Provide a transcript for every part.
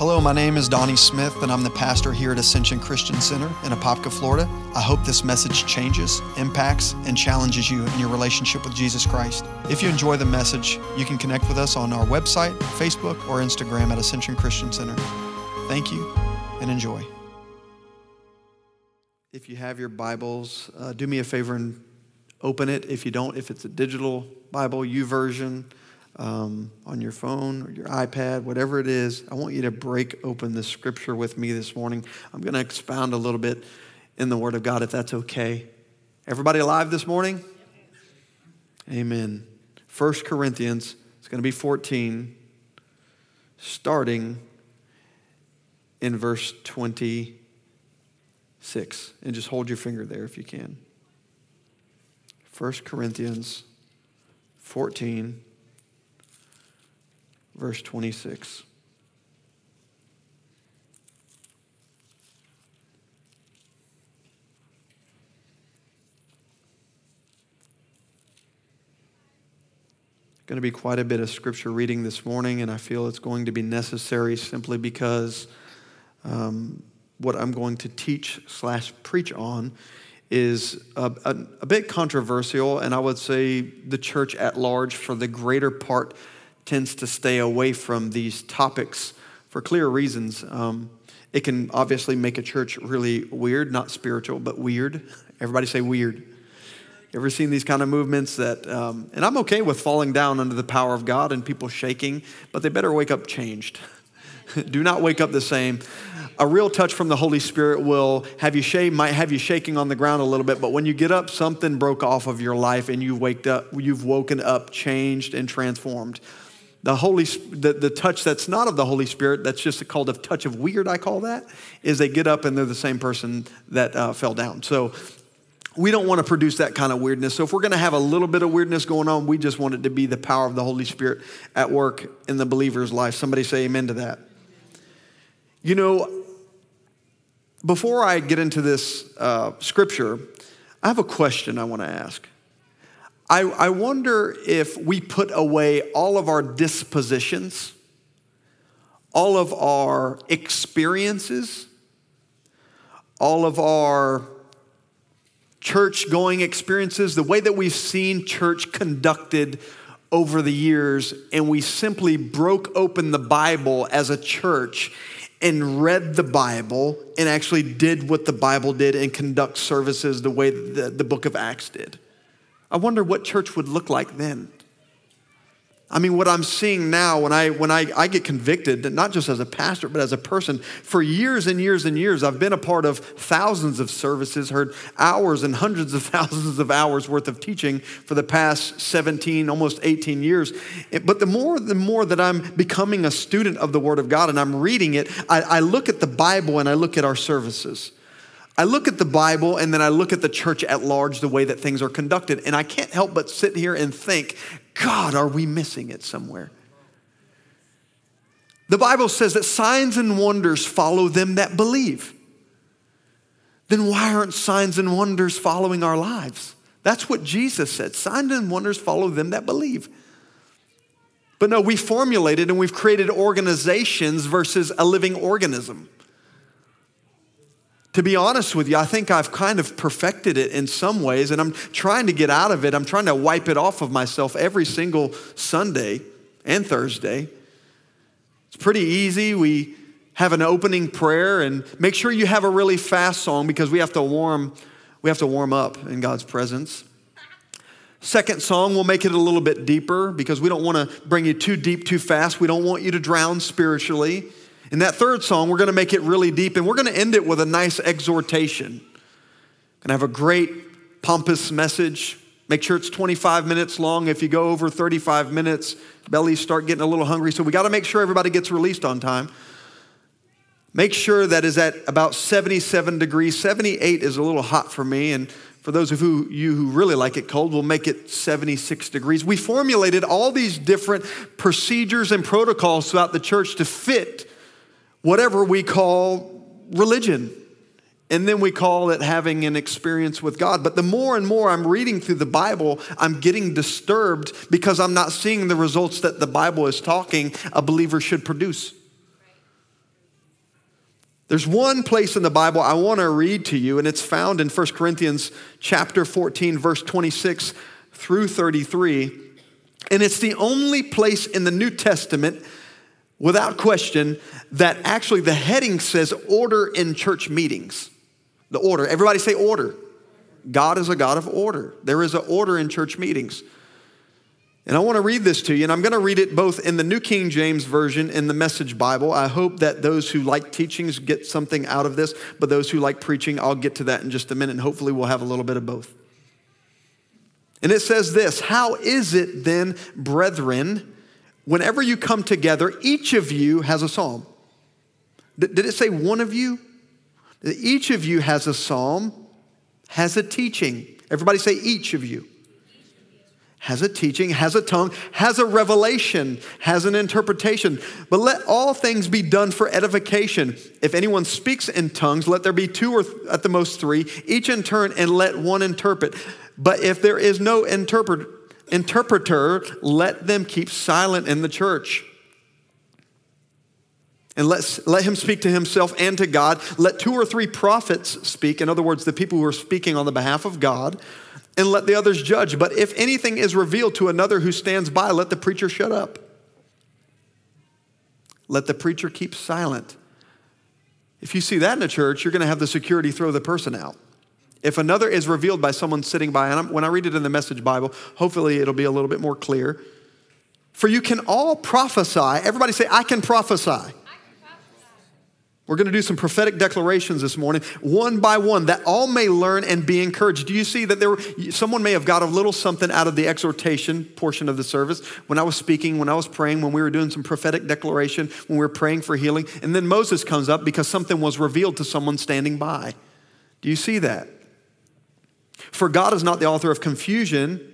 Hello, my name is Donnie Smith, and I'm the pastor here at Ascension Christian Center in Apopka, Florida. I hope this message changes, impacts, and challenges you in your relationship with Jesus Christ. If you enjoy the message, you can connect with us on our website, Facebook, or Instagram at Ascension Christian Center. Thank you and enjoy. If you have your Bibles, uh, do me a favor and open it. If you don't, if it's a digital Bible, YouVersion, um, on your phone or your iPad, whatever it is, I want you to break open the scripture with me this morning. I'm going to expound a little bit in the Word of God, if that's okay. Everybody alive this morning? Amen. First Corinthians, it's going to be 14, starting in verse 26. And just hold your finger there if you can. First Corinthians 14 verse 26. Going to be quite a bit of scripture reading this morning, and I feel it's going to be necessary simply because um, what I'm going to teach slash preach on is a, a, a, bit controversial, and I would say the church at large, for the greater part tends to stay away from these topics for clear reasons. Um, it can obviously make a church really weird, not spiritual, but weird. Everybody say weird. Ever seen these kind of movements that, um, and I'm okay with falling down under the power of God and people shaking, but they better wake up changed. Do not wake up the same. A real touch from the Holy Spirit will have you shake, might have you shaking on the ground a little bit, but when you get up, something broke off of your life and you waked up, you've woken up, changed, and transformed the holy the, the touch that's not of the holy spirit that's just called a touch of weird i call that is they get up and they're the same person that uh, fell down. So we don't want to produce that kind of weirdness. So if we're going to have a little bit of weirdness going on we just want it to be the power of the holy spirit at work in the believer's life. Somebody say amen to that. You know before i get into this uh, scripture i have a question i want to ask I, I wonder if we put away all of our dispositions, all of our experiences, all of our church going experiences, the way that we've seen church conducted over the years, and we simply broke open the Bible as a church and read the Bible and actually did what the Bible did and conduct services the way the, the book of Acts did. I wonder what church would look like then. I mean, what I'm seeing now when I when I, I get convicted, not just as a pastor, but as a person, for years and years and years, I've been a part of thousands of services, heard hours and hundreds of thousands of hours worth of teaching for the past 17, almost 18 years. But the more the more that I'm becoming a student of the Word of God and I'm reading it, I, I look at the Bible and I look at our services. I look at the Bible and then I look at the church at large, the way that things are conducted, and I can't help but sit here and think, God, are we missing it somewhere? The Bible says that signs and wonders follow them that believe. Then why aren't signs and wonders following our lives? That's what Jesus said. Signs and wonders follow them that believe. But no, we formulated and we've created organizations versus a living organism to be honest with you, I think I've kind of perfected it in some ways, and I'm trying to get out of it. I'm trying to wipe it off of myself every single Sunday and Thursday. It's pretty easy. We have an opening prayer, and make sure you have a really fast song because we have to warm, we have to warm up in God's presence. Second song, we'll make it a little bit deeper because we don't want to bring you too deep too fast. We don't want you to drown spiritually. In that third song, we're going to make it really deep and we're going to end it with a nice exhortation. Going to have a great pompous message. Make sure it's 25 minutes long. If you go over 35 minutes, bellies start getting a little hungry. So we got to make sure everybody gets released on time. Make sure that is at about 77 degrees. 78 is a little hot for me. And for those of you who really like it cold, we'll make it 76 degrees. We formulated all these different procedures and protocols throughout the church to fit whatever we call religion. And then we call it having an experience with God. But the more and more I'm reading through the Bible, I'm getting disturbed because I'm not seeing the results that the Bible is talking a believer should produce. There's one place in the Bible I want to read to you, and it's found in 1 Corinthians chapter 14, verse 26 through 33. And it's the only place in the New Testament, without question, that actually the heading says order in church meetings. The order. Everybody say order. God is a God of order. There is an order in church meetings. And I want to read this to you, and I'm going to read it both in the New King James Version and the Message Bible. I hope that those who like teachings get something out of this, but those who like preaching, I'll get to that in just a minute, and hopefully we'll have a little bit of both. And it says this How is it then, brethren, whenever you come together, each of you has a psalm? Did it say one of you? Each of you has a psalm, has a teaching. Everybody say each of you has a teaching, has a tongue, has a revelation, has an interpretation. But let all things be done for edification. If anyone speaks in tongues, let there be two or th- at the most three, each in turn, and let one interpret. But if there is no interpret- interpreter, let them keep silent in the church. And let, let him speak to himself and to God. Let two or three prophets speak. In other words, the people who are speaking on the behalf of God and let the others judge. But if anything is revealed to another who stands by, let the preacher shut up. Let the preacher keep silent. If you see that in a church, you're going to have the security throw the person out. If another is revealed by someone sitting by, and I'm, when I read it in the Message Bible, hopefully it'll be a little bit more clear. For you can all prophesy. Everybody say, I can prophesy. We're going to do some prophetic declarations this morning, one by one, that all may learn and be encouraged. Do you see that there? Someone may have got a little something out of the exhortation portion of the service when I was speaking, when I was praying, when we were doing some prophetic declaration, when we were praying for healing, and then Moses comes up because something was revealed to someone standing by. Do you see that? For God is not the author of confusion,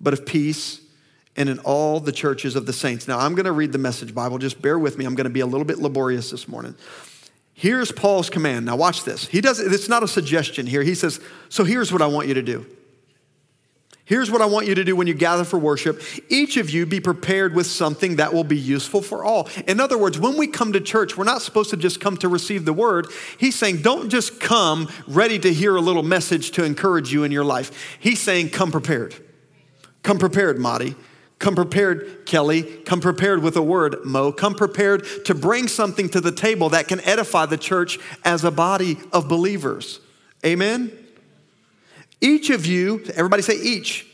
but of peace and in all the churches of the saints. Now, I'm going to read the message Bible. Just bear with me. I'm going to be a little bit laborious this morning. Here's Paul's command. Now, watch this. He does it's not a suggestion here. He says, So here's what I want you to do. Here's what I want you to do when you gather for worship. Each of you be prepared with something that will be useful for all. In other words, when we come to church, we're not supposed to just come to receive the word. He's saying, don't just come ready to hear a little message to encourage you in your life. He's saying, come prepared. Come prepared, Marty. Come prepared, Kelly. Come prepared with a word, Mo. Come prepared to bring something to the table that can edify the church as a body of believers. Amen? Each of you, everybody say each,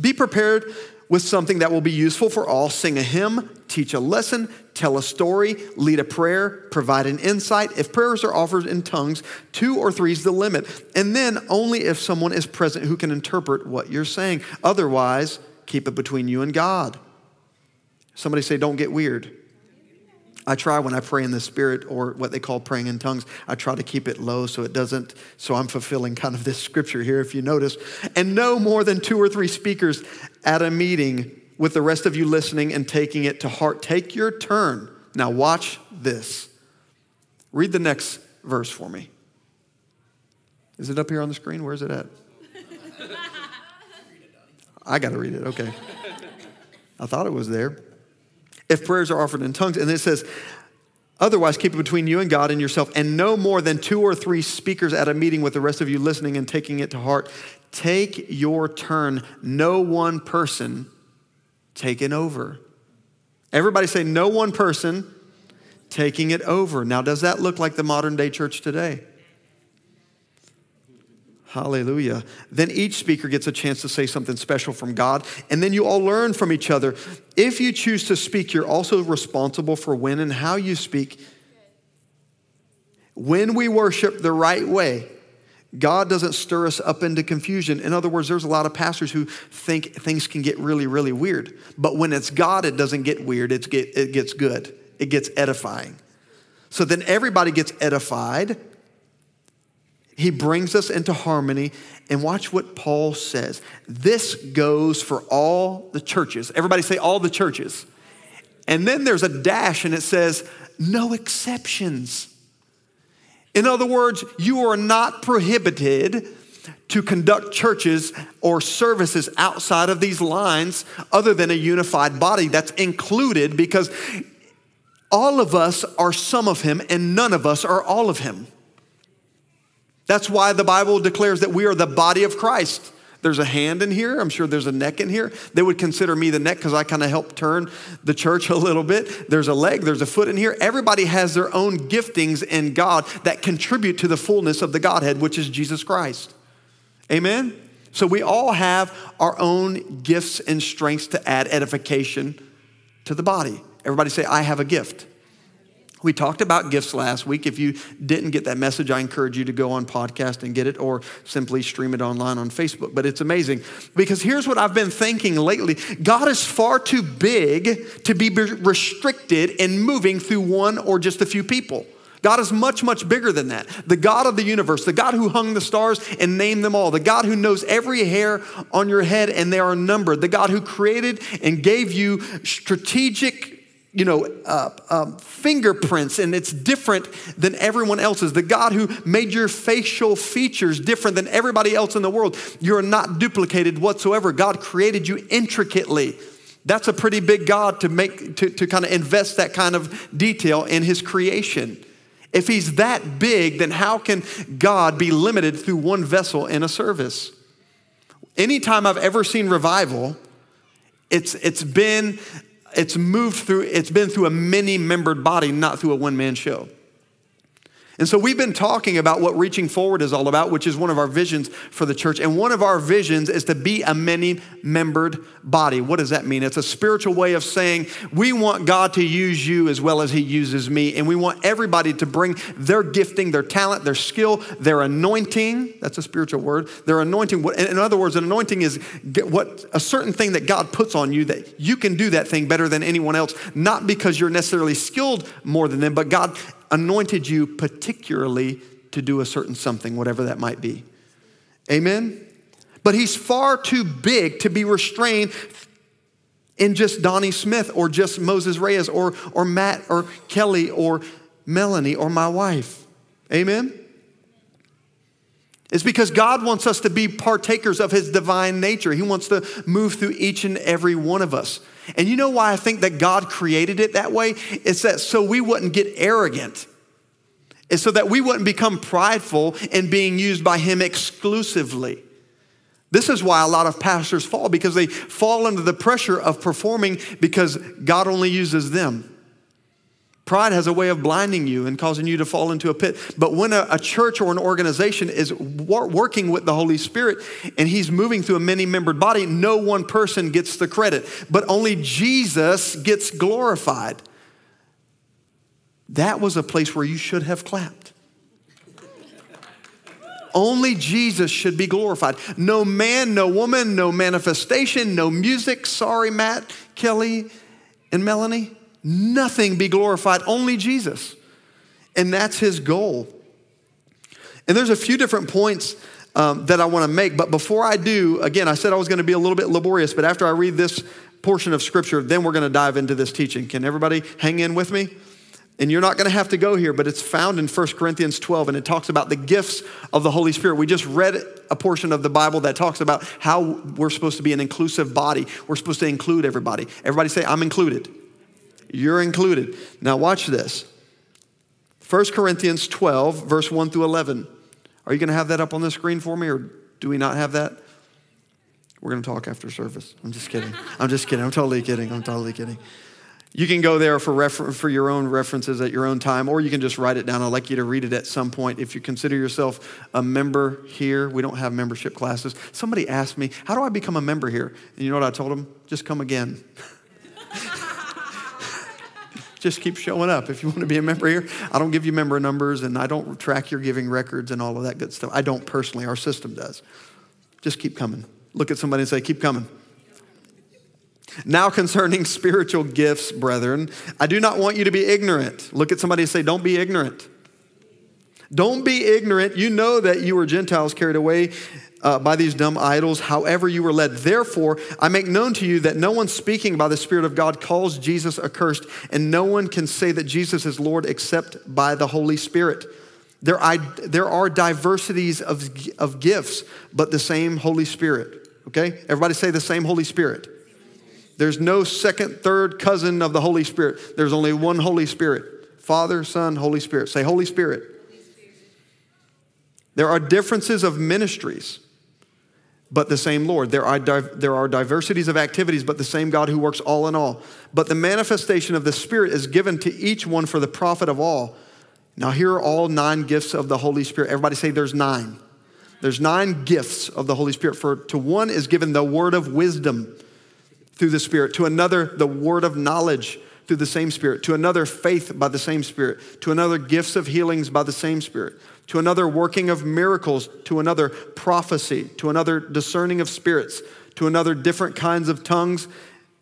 be prepared with something that will be useful for all. Sing a hymn, teach a lesson, tell a story, lead a prayer, provide an insight. If prayers are offered in tongues, two or three is the limit. And then only if someone is present who can interpret what you're saying. Otherwise, Keep it between you and God. Somebody say, don't get weird. I try when I pray in the spirit or what they call praying in tongues, I try to keep it low so it doesn't, so I'm fulfilling kind of this scripture here, if you notice. And no more than two or three speakers at a meeting with the rest of you listening and taking it to heart. Take your turn. Now, watch this. Read the next verse for me. Is it up here on the screen? Where's it at? I got to read it. Okay. I thought it was there. If prayers are offered in tongues, and it says, Otherwise, keep it between you and God and yourself, and no more than two or three speakers at a meeting with the rest of you listening and taking it to heart. Take your turn. No one person taking over. Everybody say, no one person taking it over. Now, does that look like the modern day church today? Hallelujah. Then each speaker gets a chance to say something special from God, and then you all learn from each other. If you choose to speak, you're also responsible for when and how you speak. When we worship the right way, God doesn't stir us up into confusion. In other words, there's a lot of pastors who think things can get really, really weird. But when it's God, it doesn't get weird, it's get, it gets good, it gets edifying. So then everybody gets edified he brings us into harmony. And watch what Paul says. This goes for all the churches. Everybody say, all the churches. And then there's a dash and it says, no exceptions. In other words, you are not prohibited to conduct churches or services outside of these lines other than a unified body that's included because All of us are some of him, and none of us are all of him. That's why the Bible declares that we are the body of Christ. There's a hand in here. I'm sure there's a neck in here. They would consider me the neck because I kind of help turn the church a little bit. There's a leg, there's a foot in here. Everybody has their own giftings in God that contribute to the fullness of the Godhead, which is Jesus Christ. Amen? So we all have our own gifts and strengths to add edification to the body. Everybody say, I have a gift. We talked about gifts last week. If you didn't get that message, I encourage you to go on podcast and get it or simply stream it online on Facebook. But it's amazing because here's what I've been thinking lately God is far too big to be restricted in moving through one or just a few people. God is much, much bigger than that. The God of the universe, the God who hung the stars and named them all, the God who knows every hair on your head and they are numbered, the God who created and gave you strategic you know, uh, um, fingerprints and it's different than everyone else's. The God who made your facial features different than everybody else in the world. You're not duplicated whatsoever. God created you intricately. That's a pretty big God to make, to, to kind of invest that kind of detail in his creation. If he's that big, then how can God be limited through one vessel in a service? Anytime I've ever seen revival, it's, it's been it's moved through, it's been through a many membered body, not through a one man show. And so we've been talking about what reaching forward is all about, which is one of our visions for the church. And one of our visions is to be a many membered body. What does that mean? It's a spiritual way of saying we want God to use you as well as he uses me. And we want everybody to bring their gifting, their talent, their skill, their anointing. That's a spiritual word. Their anointing. In other words, an anointing is what a certain thing that God puts on you that you can do that thing better than anyone else, not because you're necessarily skilled more than them, but God anointed you particularly to do a certain something, whatever that might be. Amen? But he's far too big to be restrained in just Donnie Smith or just Moses Reyes or, or Matt or Kelly or Melanie or my wife. Amen? It's because God wants us to be partakers of his divine nature. He wants to move through each and every one of us. And you know why I think that God created it that way? It's that so we wouldn't get arrogant. It's so that we wouldn't become prideful in being used by him exclusively. This is why a lot of pastors fall because they fall under the pressure of performing because God only uses them. Pride has a way of blinding you and causing you to fall into a pit. But when a, a church or an organization is wor- working with the Holy Spirit and He's moving through a many membered body, no one person gets the credit, but only Jesus gets glorified. That was a place where you should have clapped. Only Jesus should be glorified. No man, no woman, no manifestation, no music. Sorry, Matt, Kelly, and Melanie nothing be glorified, only Jesus. And that's his goal. And there's a few different points um, that I want to make, but before I do, again, I said I was going to be a little bit laborious, but after I read this portion of scripture, then we're going to dive into this teaching. Can everybody hang in with me? And you're not going to have to go here, but it's found in 1 Corinthians 12, and it talks about the gifts of the Holy Spirit. We just read a portion of the Bible that talks about how we're supposed to be an inclusive body. We're supposed to include everybody. Everybody say, I'm included. You're included. Now, watch this 1 Corinthians 12, verse 1 through 11. Are you going to have that up on the screen for me, or do we not have that? We're going to talk after service. I'm just kidding. I'm just kidding. I'm totally kidding. I'm totally kidding. You can go there for, refer- for your own references at your own time, or you can just write it down. I'd like you to read it at some point. If you consider yourself a member here, we don't have membership classes. Somebody asked me, How do I become a member here? And you know what I told them? Just come again. just keep showing up if you want to be a member here. I don't give you member numbers and I don't track your giving records and all of that good stuff. I don't personally, our system does. Just keep coming. Look at somebody and say, Keep coming. Now, concerning spiritual gifts, brethren, I do not want you to be ignorant. Look at somebody and say, Don't be ignorant. Don't be ignorant. You know that you were Gentiles carried away uh, by these dumb idols, however you were led. Therefore, I make known to you that no one speaking by the Spirit of God calls Jesus accursed, and no one can say that Jesus is Lord except by the Holy Spirit. There, I, there are diversities of, of gifts, but the same Holy Spirit. Okay? Everybody say the same Holy Spirit. There's no second, third cousin of the Holy Spirit. There's only one Holy Spirit Father, Son, Holy Spirit. Say, Holy Spirit. Holy Spirit. There are differences of ministries, but the same Lord. There are, there are diversities of activities, but the same God who works all in all. But the manifestation of the Spirit is given to each one for the profit of all. Now, here are all nine gifts of the Holy Spirit. Everybody say there's nine. There's nine gifts of the Holy Spirit. For to one is given the word of wisdom through the Spirit, to another, the word of knowledge through the same Spirit, to another, faith by the same Spirit, to another, gifts of healings by the same Spirit, to another, working of miracles, to another, prophecy, to another, discerning of spirits, to another, different kinds of tongues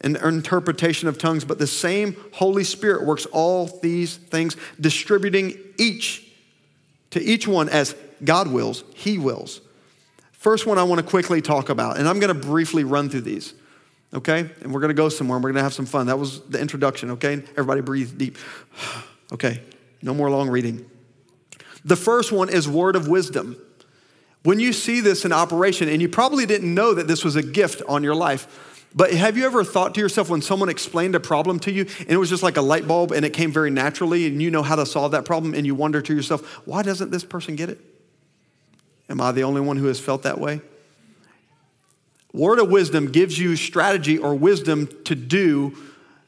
and interpretation of tongues. But the same Holy Spirit works all these things, distributing each to each one as God wills, He wills. First one I want to quickly talk about, and I'm going to briefly run through these okay? And we're gonna go somewhere and we're gonna have some fun. That was the introduction, okay? Everybody breathe deep. okay, no more long reading. The first one is word of wisdom. When you see this in operation, and you probably didn't know that this was a gift on your life, but have you ever thought to yourself when someone explained a problem to you and it was just like a light bulb and it came very naturally and you know how to solve that problem and you wonder to yourself, why doesn't this person get it? Am I the only one who has felt that way? Word of wisdom gives you strategy or wisdom to do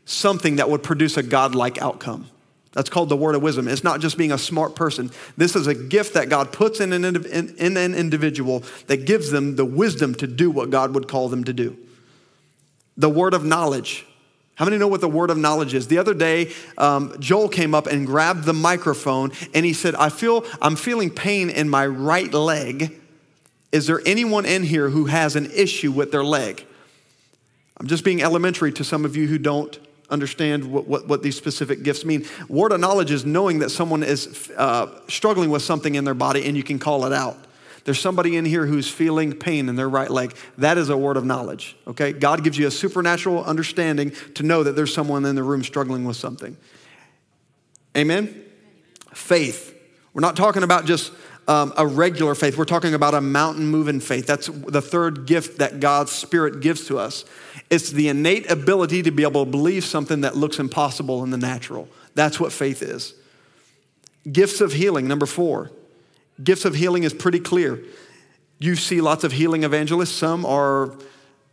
something that would produce a godlike outcome. That's called the word of wisdom. It's not just being a smart person. This is a gift that God puts in an, in, in an individual that gives them the wisdom to do what God would call them to do. The word of knowledge. How many know what the word of knowledge is? The other day, um, Joel came up and grabbed the microphone and he said, I feel, I'm feeling pain in my right leg is there anyone in here who has an issue with their leg? I'm just being elementary to some of you who don't understand what, what, what these specific gifts mean. Word of knowledge is knowing that someone is uh, struggling with something in their body and you can call it out. There's somebody in here who's feeling pain in their right leg. That is a word of knowledge, okay? God gives you a supernatural understanding to know that there's someone in the room struggling with something. Amen? Faith. We're not talking about just um, a regular faith. We're talking about a mountain moving faith. That's the third gift that God's Spirit gives to us. It's the innate ability to be able to believe something that looks impossible in the natural. That's what faith is. Gifts of healing, number four. Gifts of healing is pretty clear. You see lots of healing evangelists. Some are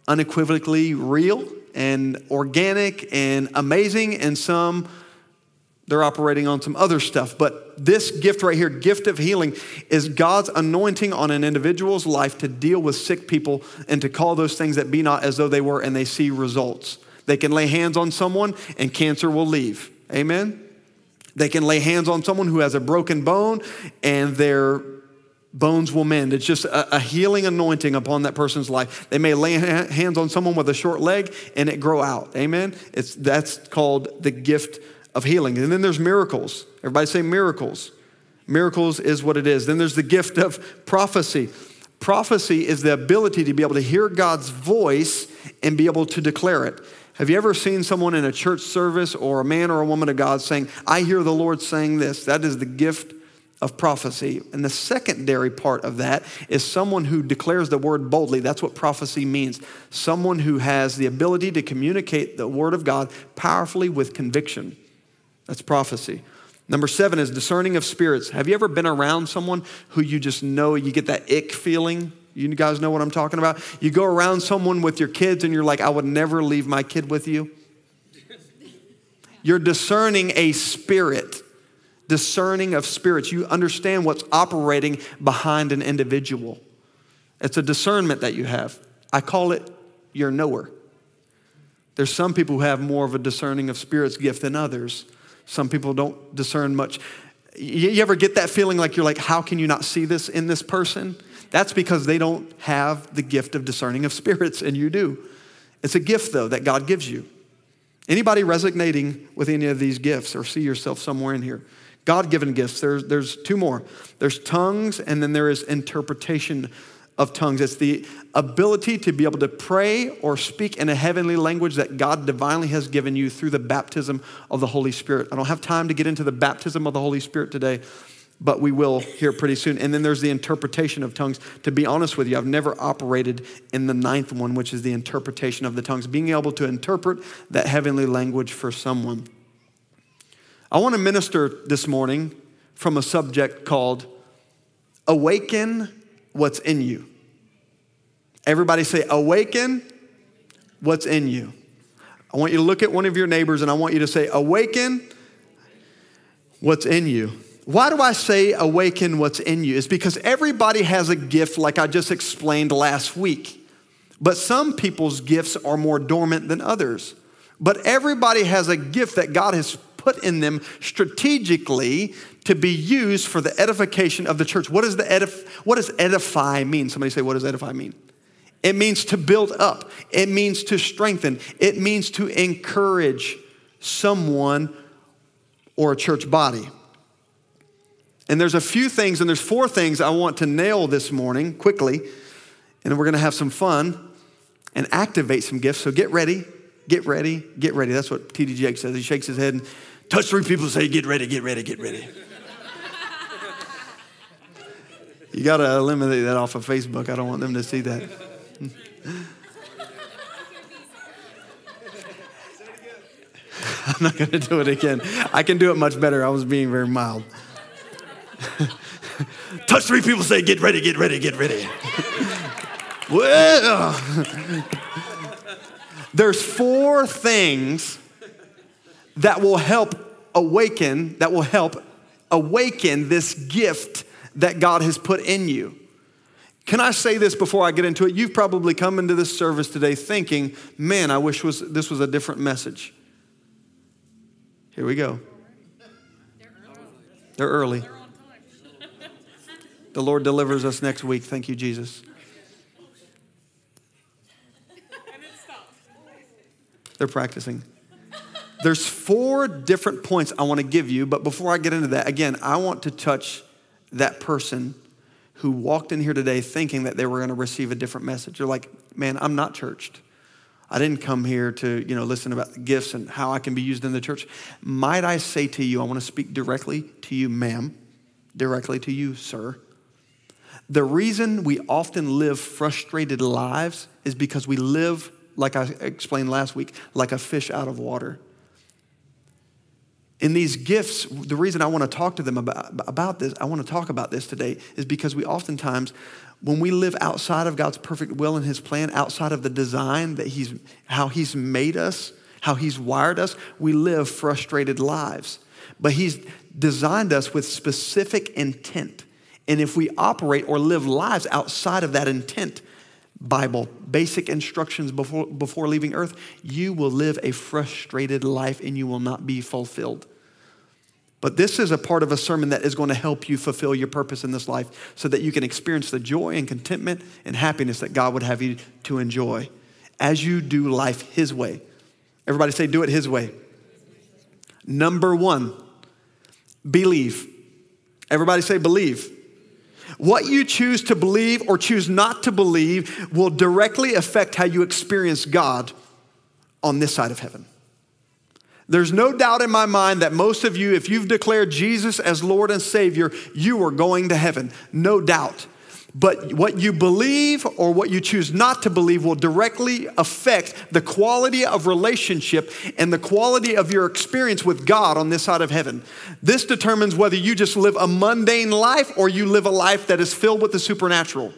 unequivocally real and organic and amazing, and some they're operating on some other stuff. But this gift right here, gift of healing, is God's anointing on an individual's life to deal with sick people and to call those things that be not as though they were, and they see results. They can lay hands on someone and cancer will leave. Amen? They can lay hands on someone who has a broken bone and their bones will mend. It's just a, a, healing anointing upon that person's life. They may lay hands on someone with a short leg and it grow out. Amen? It's, that's called the gift of healing. And then there's miracles. Everybody say miracles. Miracles is what it is. Then there's the gift of prophecy. Prophecy is the ability to be able to hear God's voice and be able to declare it. Have you ever seen someone in a church service or a man or a woman of God saying, I hear the Lord saying this? That is the gift of prophecy. And the secondary part of that is someone who declares the word boldly. That's what prophecy means. Someone who has the ability to communicate the word of God powerfully with conviction. That's prophecy. Number seven is discerning of spirits. Have you ever been around someone who you just know you get that ick feeling? You guys know what I'm talking about? You go around someone with your kids and you're like, I would never leave my kid with you. You're discerning a spirit, discerning of spirits. You understand what's operating behind an individual. It's a discernment that you have. I call it your knower. There's some people who have more of a discerning of spirits gift than others. Some people don't discern much. You ever get that feeling like you're like, how can you not see this in this person? That's because they don't have the gift of discerning of spirits, and you do. It's a gift, though, that God gives you. Anybody resonating with any of these gifts or see yourself somewhere in here? God given gifts, there's, there's two more. There's tongues, and then there is interpretation of tongues. It's the ability to be able to pray or speak in a heavenly language that God divinely has given you through the baptism of the Holy Spirit. I don't have time to get into the baptism of the Holy Spirit today, but we will here pretty soon. And then there's the interpretation of tongues. To be honest with you, I've never operated in the ninth one, which is the interpretation of the tongues, being able to interpret that heavenly language for someone. I want to minister this morning from a subject called Awaken What's in You. Everybody say, Awaken what's in you. I want you to look at one of your neighbors and I want you to say, Awaken what's in you. Why do I say awaken what's in you? Is because everybody has a gift, like I just explained last week. But some people's gifts are more dormant than others. But everybody has a gift that God has put in them strategically to be used for the edification of the church. What does the edif- what does edify mean? Somebody say, what does edify mean? It means to build up. It means to strengthen. It means to encourage someone or a church body. And there's a few things, and there's four things I want to nail this morning quickly. And then we're to have some fun and activate some gifts. So get ready, get ready, get ready. That's what TD Jakes says. He shakes his head and touch three people and say, Get ready, get ready, get ready. You got to eliminate that off of Facebook. I don't want them to see that. I'm not going to do it again. I can do it much better. I was being very mild. Touch three people, say, Get ready, get ready, get ready. there's four things that will help awaken, that will help awaken this gift that God has put in you. Can I say this before I get into it? You've probably come into this service today thinking, man, I wish was, this was a different message. Here we go. They're early. The Lord delivers us next week. Thank you, Jesus. They're practicing. There's four different points I want to give you, but before I get into that, again, I want to touch that person who walked in here today thinking that they were going to receive a different message. They're like, man, I'm not churched. I didn't come here to, you know, listen about gifts and how I can be used in the church. Might I say to you, I want to speak directly to you, ma'am, directly to you, sir. The reason we often live frustrated lives is because we live, like I explained last week, like a fish out of water. In these gifts, the reason I want to talk to them about, about this, I want to talk about this today, is because we oftentimes, when we live outside of God's perfect will and His plan, outside of the design that He's, how He's made us, how He's wired us, we live frustrated lives. But He's designed us with specific intent. And if we operate or live lives outside of that intent, Bible, basic instructions before, before leaving earth, you will live a frustrated life and you will not be fulfilled. But this is a part of a sermon that is going to help you fulfill your purpose in this life so that you can experience the joy and contentment and happiness that God would have you to enjoy as you do life His way. Everybody say, do it His way. Number one, believe. Everybody say, believe. What you choose to believe or choose not to believe will directly affect how you experience God on this side of heaven. There's no doubt in my mind that most of you, if you've declared Jesus as Lord and Savior, you are going to heaven. No doubt. But what you believe or what you choose not to believe will directly affect the quality of relationship and the quality of your experience with God on this side of heaven. This determines whether you just live a mundane life or you live a life that is filled with the supernatural.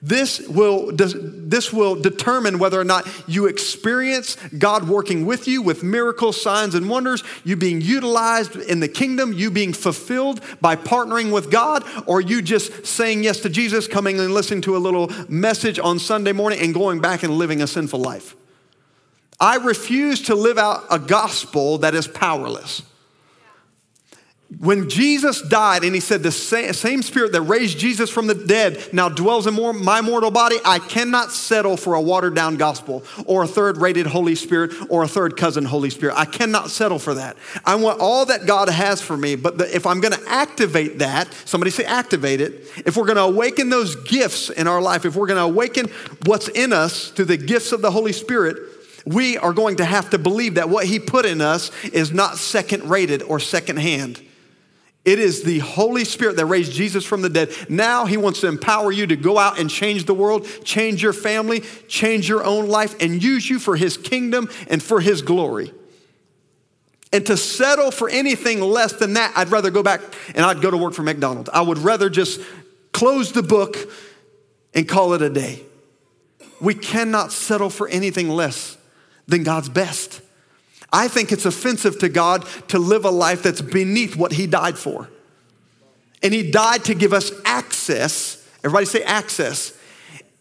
This will, this will determine whether or not you experience God working with you with miracles, signs, and wonders, you being utilized in the kingdom, you being fulfilled by partnering with God, or you just saying yes to Jesus, coming and listening to a little message on Sunday morning and going back and living a sinful life. I refuse to live out a gospel that is powerless. When Jesus died and he said, The same spirit that raised Jesus from the dead now dwells in my mortal body, I cannot settle for a watered down gospel or a third rated Holy Spirit or a third cousin Holy Spirit. I cannot settle for that. I want all that God has for me, but if I'm going to activate that, somebody say activate it, if we're going to awaken those gifts in our life, if we're going to awaken what's in us to the gifts of the Holy Spirit, we are going to have to believe that what He put in us is not second rated or second hand It is the Holy Spirit that raised Jesus from the dead. Now he wants to empower you to go out and change the world, change your family, change your own life, and use you for his kingdom and for his glory. And to settle for anything less than that, I'd rather go back and I'd go to work for McDonald's. I would rather just close the book and call it a day. We cannot settle for anything less than God's best. I think it's offensive to God to live a life that's beneath what He died for. And He died to give us access, everybody say access,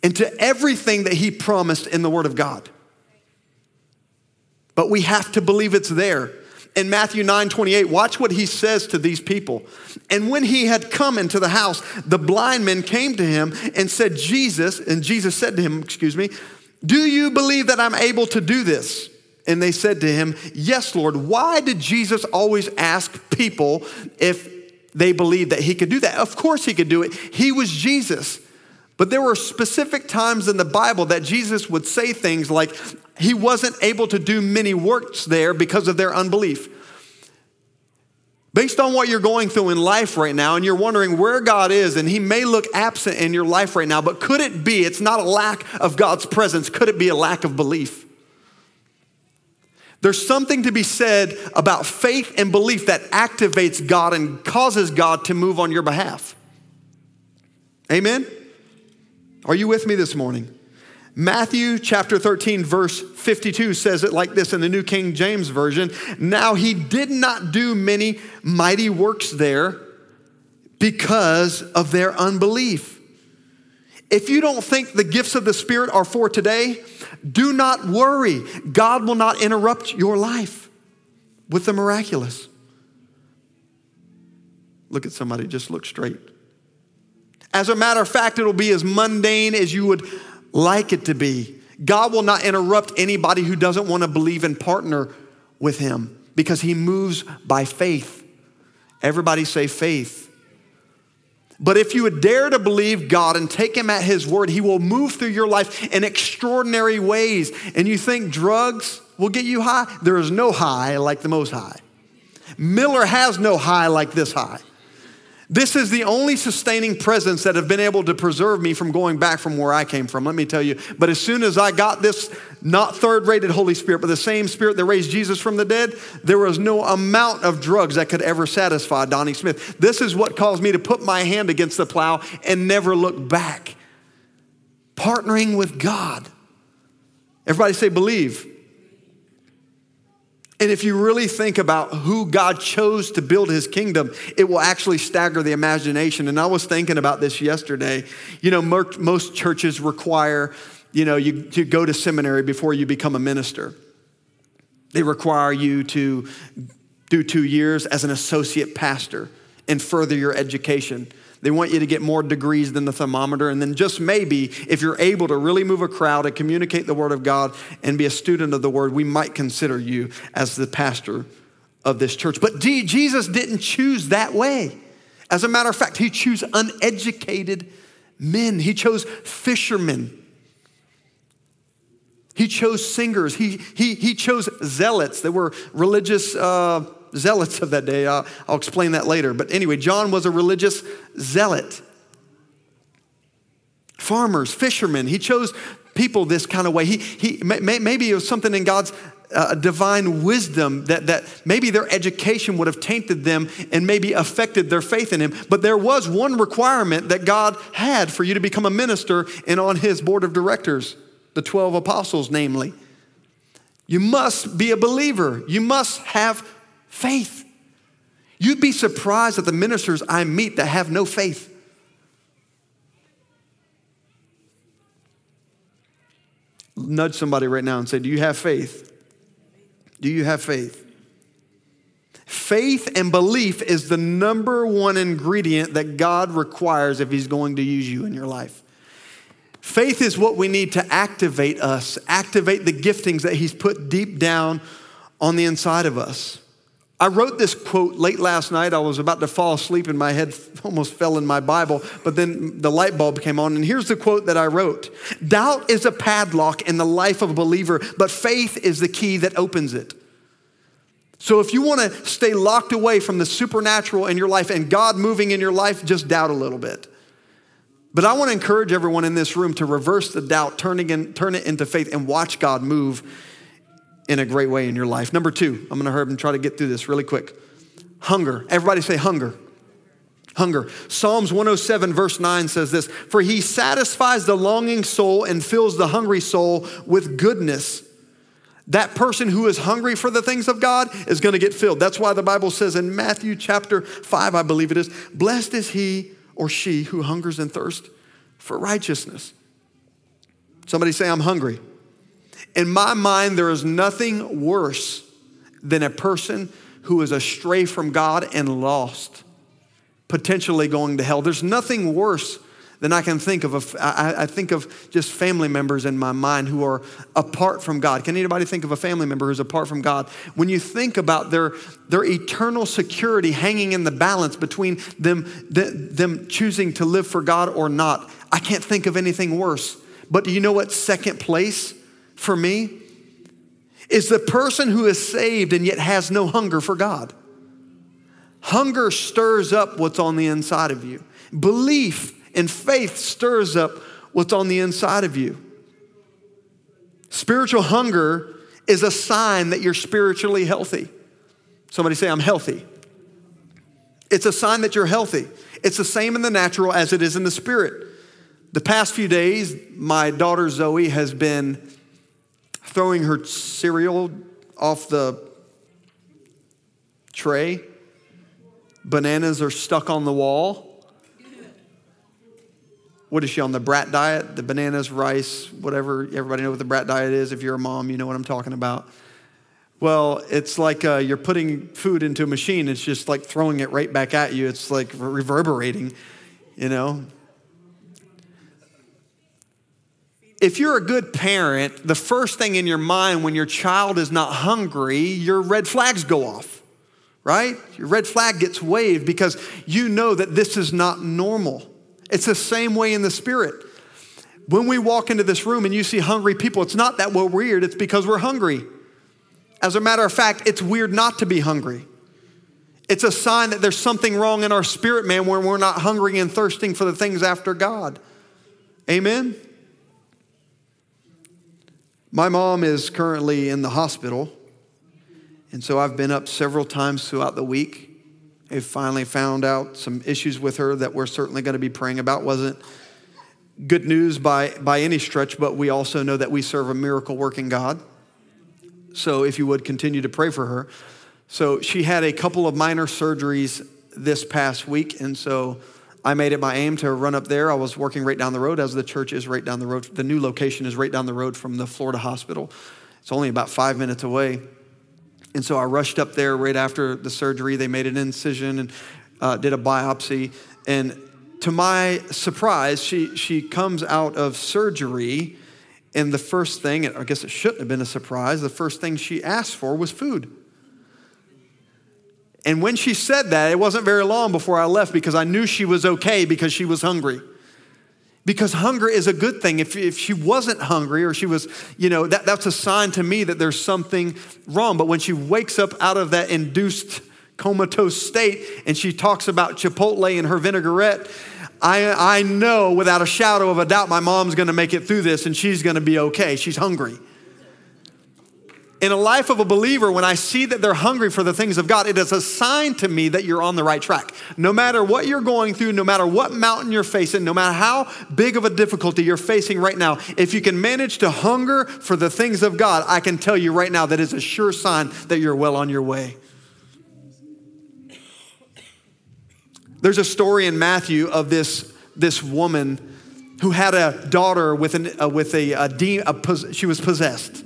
into everything that He promised in the Word of God. But we have to believe it's there. In Matthew 9 28, watch what He says to these people. And when He had come into the house, the blind men came to Him and said, Jesus, and Jesus said to him, Excuse me, do you believe that I'm able to do this? And they said to him, Yes, Lord. Why did Jesus always ask people if they believed that he could do that? Of course he could do it. He was Jesus. But there were specific times in the Bible that Jesus would say things like he wasn't able to do many works there because of their unbelief. Based on what you're going through in life right now, and you're wondering where God is, and He may look absent in your life right now, but could it be, it's not a lack of God's presence, could it be a lack of belief? There's something to be said about faith and belief that activates God and causes God to move on your behalf. Amen? Are you with me this morning? Matthew chapter 13, verse 52 says it like this in the New King James Version. Now he did not do many mighty works there because of their unbelief. If you don't think the gifts of the Spirit are for today, do not worry. God will not interrupt your life with the miraculous. Look at somebody, just look straight. As a matter of fact, it'll be as mundane as you would like it to be. God will not interrupt anybody who doesn't want to believe and partner with Him because He moves by faith. Everybody say faith. But if you would dare to believe God and take Him at His word, He will move through your life in extraordinary ways. And you think drugs will get you high? There is no high like the Most High. Miller has no high like this high. This is the only sustaining presence that have been able to preserve me from going back from where I came from, let me tell you. But as soon as I got this not third rated Holy Spirit, but the same Spirit that raised Jesus from the dead, there was no amount of drugs that could ever satisfy Donnie Smith. This is what caused me to put my hand against the plow and never look back. Partnering with God. Everybody say, believe. And if you really think about who God chose to build his kingdom, it will actually stagger the imagination. And I was thinking about this yesterday. You know, most churches require, you know, you to go to seminary before you become a minister. They require you to do two years as an associate pastor and further your education. They want you to get more degrees than the thermometer. And then, just maybe, if you're able to really move a crowd and communicate the Word of God and be a student of the Word, we might consider you as the pastor of this church. But Jesus didn't choose that way. As a matter of fact, He chose uneducated men, He chose fishermen. He chose singers. He, he, he chose zealots. They were religious uh, zealots of that day. I'll, I'll explain that later. But anyway, John was a religious zealot. Farmers, fishermen, he chose people this kind of way. He, he, maybe it was something in God's uh, divine wisdom that, that maybe their education would have tainted them and maybe affected their faith in him. But there was one requirement that God had for you to become a minister and on his board of directors, the 12 apostles, namely. You must be a believer. You must have Faith. You'd be surprised at the ministers I meet that have no faith. Nudge somebody right now and say, Do you have faith? Do you have faith? Faith and belief is the number one ingredient that God requires if He's going to use you in your life. Faith is what we need to activate us, activate the giftings that He's put deep down on the inside of us. I wrote this quote late last night. I was about to fall asleep and my head almost fell in my Bible, but then the light bulb came on. And here's the quote that I wrote Doubt is a padlock in the life of a believer, but faith is the key that opens it. So if you want to stay locked away from the supernatural in your life and God moving in your life, just doubt a little bit. But I want to encourage everyone in this room to reverse the doubt, turn it into faith, and watch God move in a great way in your life. Number two, I'm to hurry and try to get through this really quick. Hunger. Everybody say hunger. Hunger. Psalms 107, verse 9 says this For he satisfies the longing soul and fills the hungry soul with goodness. That person who is hungry for the things of God is to get filled. That's why the Bible says in Matthew chapter 5, I believe it is, blessed is he or she who hungers and thirsts for righteousness. Somebody say, I'm hungry. In my mind, there is nothing worse than a person who is astray from God and lost, potentially going to hell. There's nothing worse than I can think of. I think of just family members in my mind who are apart from God. Can anybody think of a family member who's apart from God? When you think about their, their eternal security hanging in the balance between them, them choosing to live for God or not, I can't think of anything worse. But do you know what second place for me? Is the person who is saved and yet has no hunger for God. Hunger stirs up what's on the inside of you. Belief and faith stirs up what's on the inside of you. Spiritual hunger is a sign that you're spiritually healthy. Somebody say, I'm healthy. It's a sign that you're healthy. It's the same in the natural as it is in the spirit. The past few days, my daughter Zoe has been throwing her cereal off the tray. Bananas are stuck on the wall what is she on the brat diet? The bananas, rice, whatever. Everybody know what the brat diet is. If you're a mom, you know what I'm talking about. Well, it's like uh, you're putting food into a machine. It's just like throwing it right back at you. It's like reverberating, you know. If you're a good parent, the first thing in your mind when your child is not hungry, your red flags go off, right? Your red flag gets waved because you know that this is not normal. It's the same way in the spirit. When we walk into this room and you see hungry people, it's not that we're weird, it's because we're hungry. As a matter of fact, it's weird not to be hungry. It's a sign that there's something wrong in our spirit, man, when we're not hungry and thirsting for the things after God. Amen? My mom is currently in the hospital, and so I've been up several times throughout the week they finally found out some issues with her that we're certainly going to be praying about. Wasn't good news by, by any stretch, but we also know that we serve a miracle working God. So if you would continue to pray for her. So she had a couple of minor surgeries this past week, and so I made it my aim to run up there. I was working right down the road, as the church is right down the road. The new location is right down the road from the Florida hospital. It's only about five minutes away. And so I rushed up there right after the surgery. They made an incision and uh, did a biopsy. And to my surprise, she, she comes out of surgery. And the first thing, I guess it shouldn't have been a surprise, the first thing she asked for was food. And when she said that, it wasn't very long before I left because I knew she was okay because she was hungry because hunger is a good thing. If, if she wasn't hungry or she was, you know, that, that's a sign to me that there's something wrong. But when she wakes up out of that induced comatose state and she talks about Chipotle and her vinaigrette, I, I know without a shadow of a doubt my mom's gonna make it through this and she's gonna be okay. She's hungry in a life of a believer, when I see that they're hungry for the things of God, it is a sign to me that you're on the right track. No matter what you're going through, no matter what mountain you're facing, no matter how big of a difficulty you're facing right now, if you can manage to hunger for the things of God, I can tell you right now that is a sure sign that you're well on your way. There's a story in Matthew of this, this woman who had a daughter with, an, uh, with a, a, a, she was possessed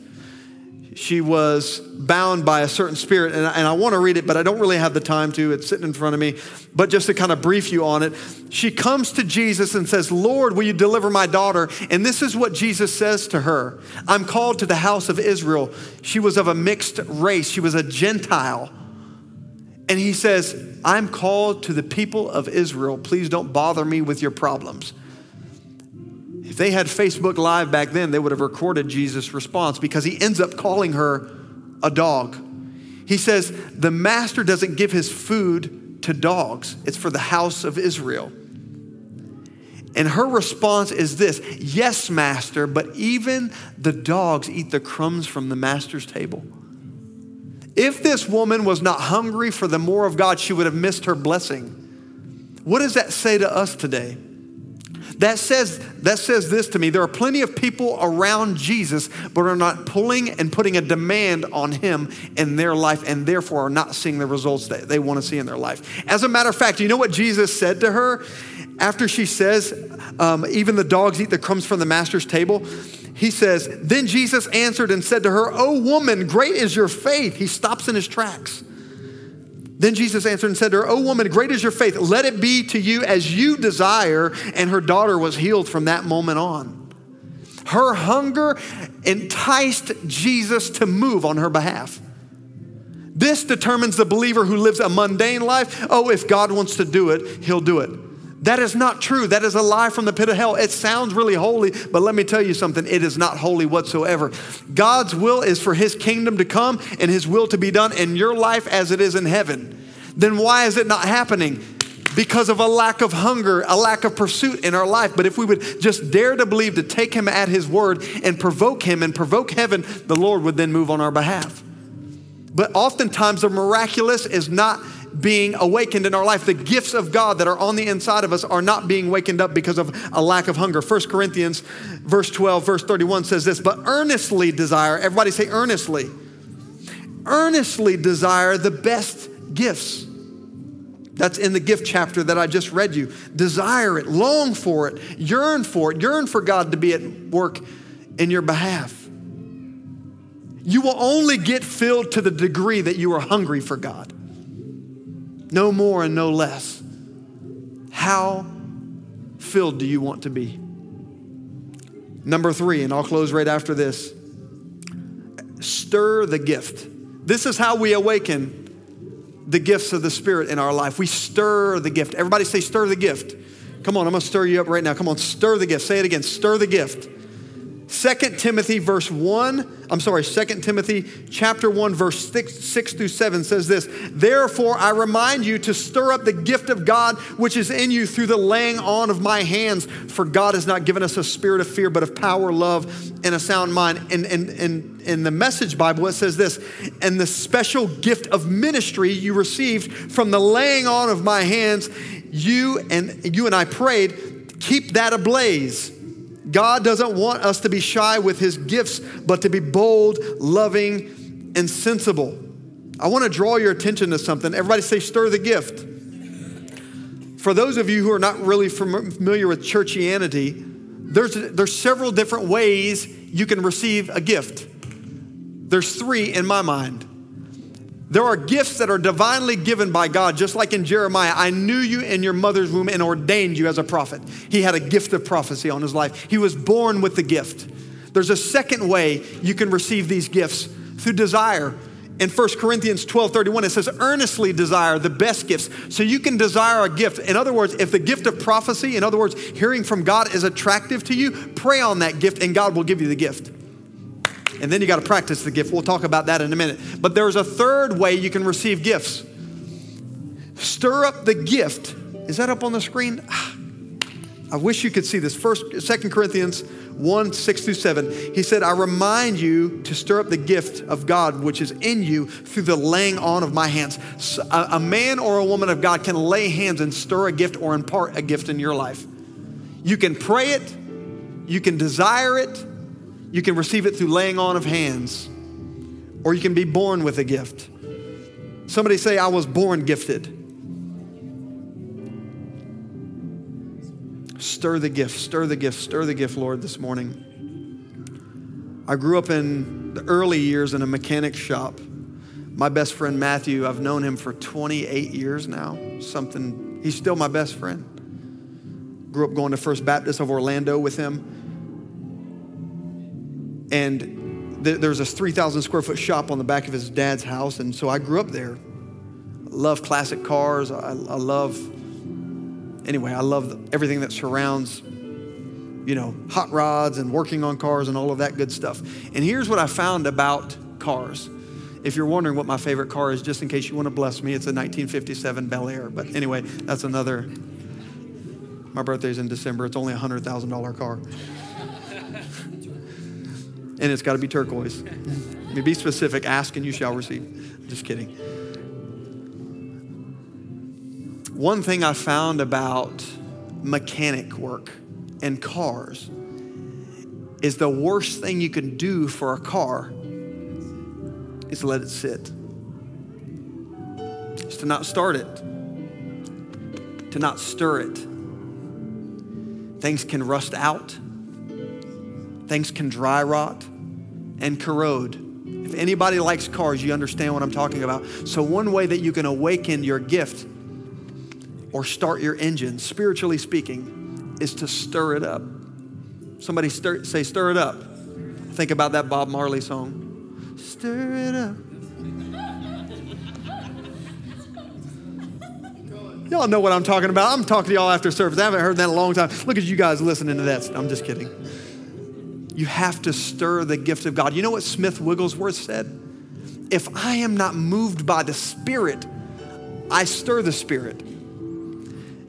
she was bound by a certain spirit. And, and I want to read it, but I don't really have the time to. It's sitting in front of me. But just to kind of brief you on it, she comes to Jesus and says, Lord, will you deliver my daughter? And this is what Jesus says to her I'm called to the house of Israel. She was of a mixed race, she was a Gentile. And he says, I'm called to the people of Israel. Please don't bother me with your problems. If they had Facebook Live back then, they would have recorded Jesus' response because he ends up calling her a dog. He says, The master doesn't give his food to dogs, it's for the house of Israel. And her response is this Yes, master, but even the dogs eat the crumbs from the master's table. If this woman was not hungry for the more of God, she would have missed her blessing. What does that say to us today? That says, that says this to me there are plenty of people around Jesus, but are not pulling and putting a demand on him in their life, and therefore are not seeing the results that they want to see in their life. As a matter of fact, you know what Jesus said to her after she says, um, Even the dogs eat the crumbs from the master's table? He says, Then Jesus answered and said to her, Oh woman, great is your faith. He stops in his tracks. Then Jesus answered and said to her, O woman, great is your faith. Let it be to you as you desire. And her daughter was healed from that moment on. Her hunger enticed Jesus to move on her behalf. This determines the believer who lives a mundane life. Oh, if God wants to do it, he'll do it. That is not true. That is a lie from the pit of hell. It sounds really holy, but let me tell you something. It is not holy whatsoever. God's will is for his kingdom to come and his will to be done in your life as it is in heaven. Then why is it not happening? Because of a lack of hunger, a lack of pursuit in our life. But if we would just dare to believe to take him at his word and provoke him and provoke heaven, the Lord would then move on our behalf. But oftentimes the miraculous is not being awakened in our life. The gifts of God that are on the inside of us are not being wakened up because of a lack of hunger. 1 Corinthians verse 12, verse 31 says this, but earnestly desire, everybody say earnestly, earnestly desire the best gifts. That's in the gift chapter that I just read you. Desire it, long for it, yearn for it, yearn for God to be at work in your behalf. You will only get filled to the degree that you are hungry for God no more and no less. How filled do you want to be? Number three, and I'll close right after this stir the gift. This is how we awaken the gifts of the Spirit in our life. We stir the gift. Everybody say, stir the gift. Come on, I'm gonna stir you up right now. Come on, stir the gift. Say it again, stir the gift. 2 Timothy verse 1, I'm sorry, 2 Timothy chapter 1 verse 6, 6 through 7 says this, "Therefore I remind you to stir up the gift of God which is in you through the laying on of my hands, for God has not given us a spirit of fear but of power, love, and a sound mind." And in, in, in the Message Bible it says this, "And the special gift of ministry you received from the laying on of my hands, you and you and I prayed, keep that ablaze." God doesn't want us to be shy with his gifts, but to be bold, loving, and sensible. I want to draw your attention to something. Everybody say, stir the gift. For those of you who are not really familiar with churchianity, there's, there's several different ways you can receive a gift. There's three in my mind. There are gifts that are divinely given by God, just like in Jeremiah. I knew you in your mother's womb and ordained you as a prophet. He had a gift of prophecy on his life. He was born with the gift. There's a second way you can receive these gifts through desire. In 1 Corinthians 12 31, it says, earnestly desire the best gifts. So you can desire a gift. In other words, if the gift of prophecy, in other words, hearing from God is attractive to you, pray on that gift and God will give you the gift and then you got to practice the gift. We'll talk about that in a minute. But there's a third way you can receive gifts. Stir up the gift. Is that up on the screen? Ah, I wish you could see this. First, Second Corinthians 1, 6 through 7. He said, I remind you to stir up the gift of God which is in you through the laying on of my hands. A man or a woman of God can lay hands and stir a gift or impart a gift in your life. You can pray it, you can desire it, you can receive it through laying on of hands, or you can be born with a gift. Somebody say, I was born gifted. Stir the gift, stir the gift, stir the gift, Lord, this morning. I grew up in the early years in a mechanic shop. My best friend Matthew, I've known him for 28 years now. Something, he's still my best friend. Grew up going to First Baptist of Orlando with him. And th- there's this 3,000 square foot shop on the back of his dad's house. And so I grew up there. Love classic cars. I, I love, anyway, I love everything that surrounds, you know, hot rods and working on cars and all of that good stuff. And here's what I found about cars If you're wondering what my favorite car is, just in case you want to bless me, it's a 1957 Bel Air. But anyway, that's another. My birthday's in December. It's only a $100,000 car. And it's got to be turquoise. be specific. Ask and you shall receive. Just kidding. One thing I found about mechanic work and cars is the worst thing you can do for a car is let it sit. Is to not start it, to not stir it. Things can rust out, things can dry rot and corrode. If anybody likes cars, you understand what I'm talking about. So, one way that you can awaken your gift or start your engine, spiritually speaking, is to stir it up. Somebody stir, say, stir it up. Think about that Bob Marley song. Stir it up. Y'all know what I'm talking about. I'm talking to y'all after service. I haven't heard that in a long time. Look at you guys listening to that. I'm just kidding. You have to stir the gift of God. You know what Smith Wigglesworth said? If I am not moved by the Spirit, I stir the Spirit.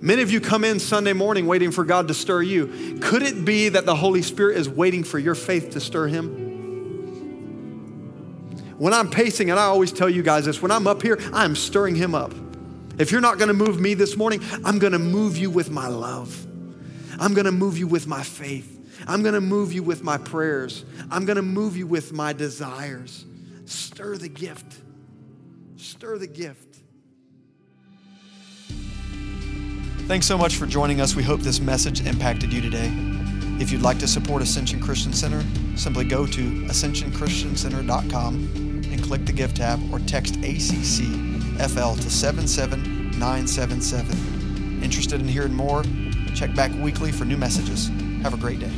Many of you come in Sunday morning waiting for God to stir you. Could it be that the Holy Spirit is waiting for your faith to stir Him? When I'm pacing, and I always tell you guys this, when I'm up here, I'm stirring Him up. If you're not gonna move me this morning, I'm gonna move you with my love. I'm gonna move you with my faith. I'm gonna move you with my prayers. I'm gonna move you with my desires. Stir the gift. Stir the gift. Thanks so much for joining us. We hope this message impacted you today. If you'd like to support Ascension Christian Center, simply go to ascensionchristiancenter.com and click the Give tab or text ACCFL to 77977. Interested in hearing more? Check back weekly for new messages. Have a great day.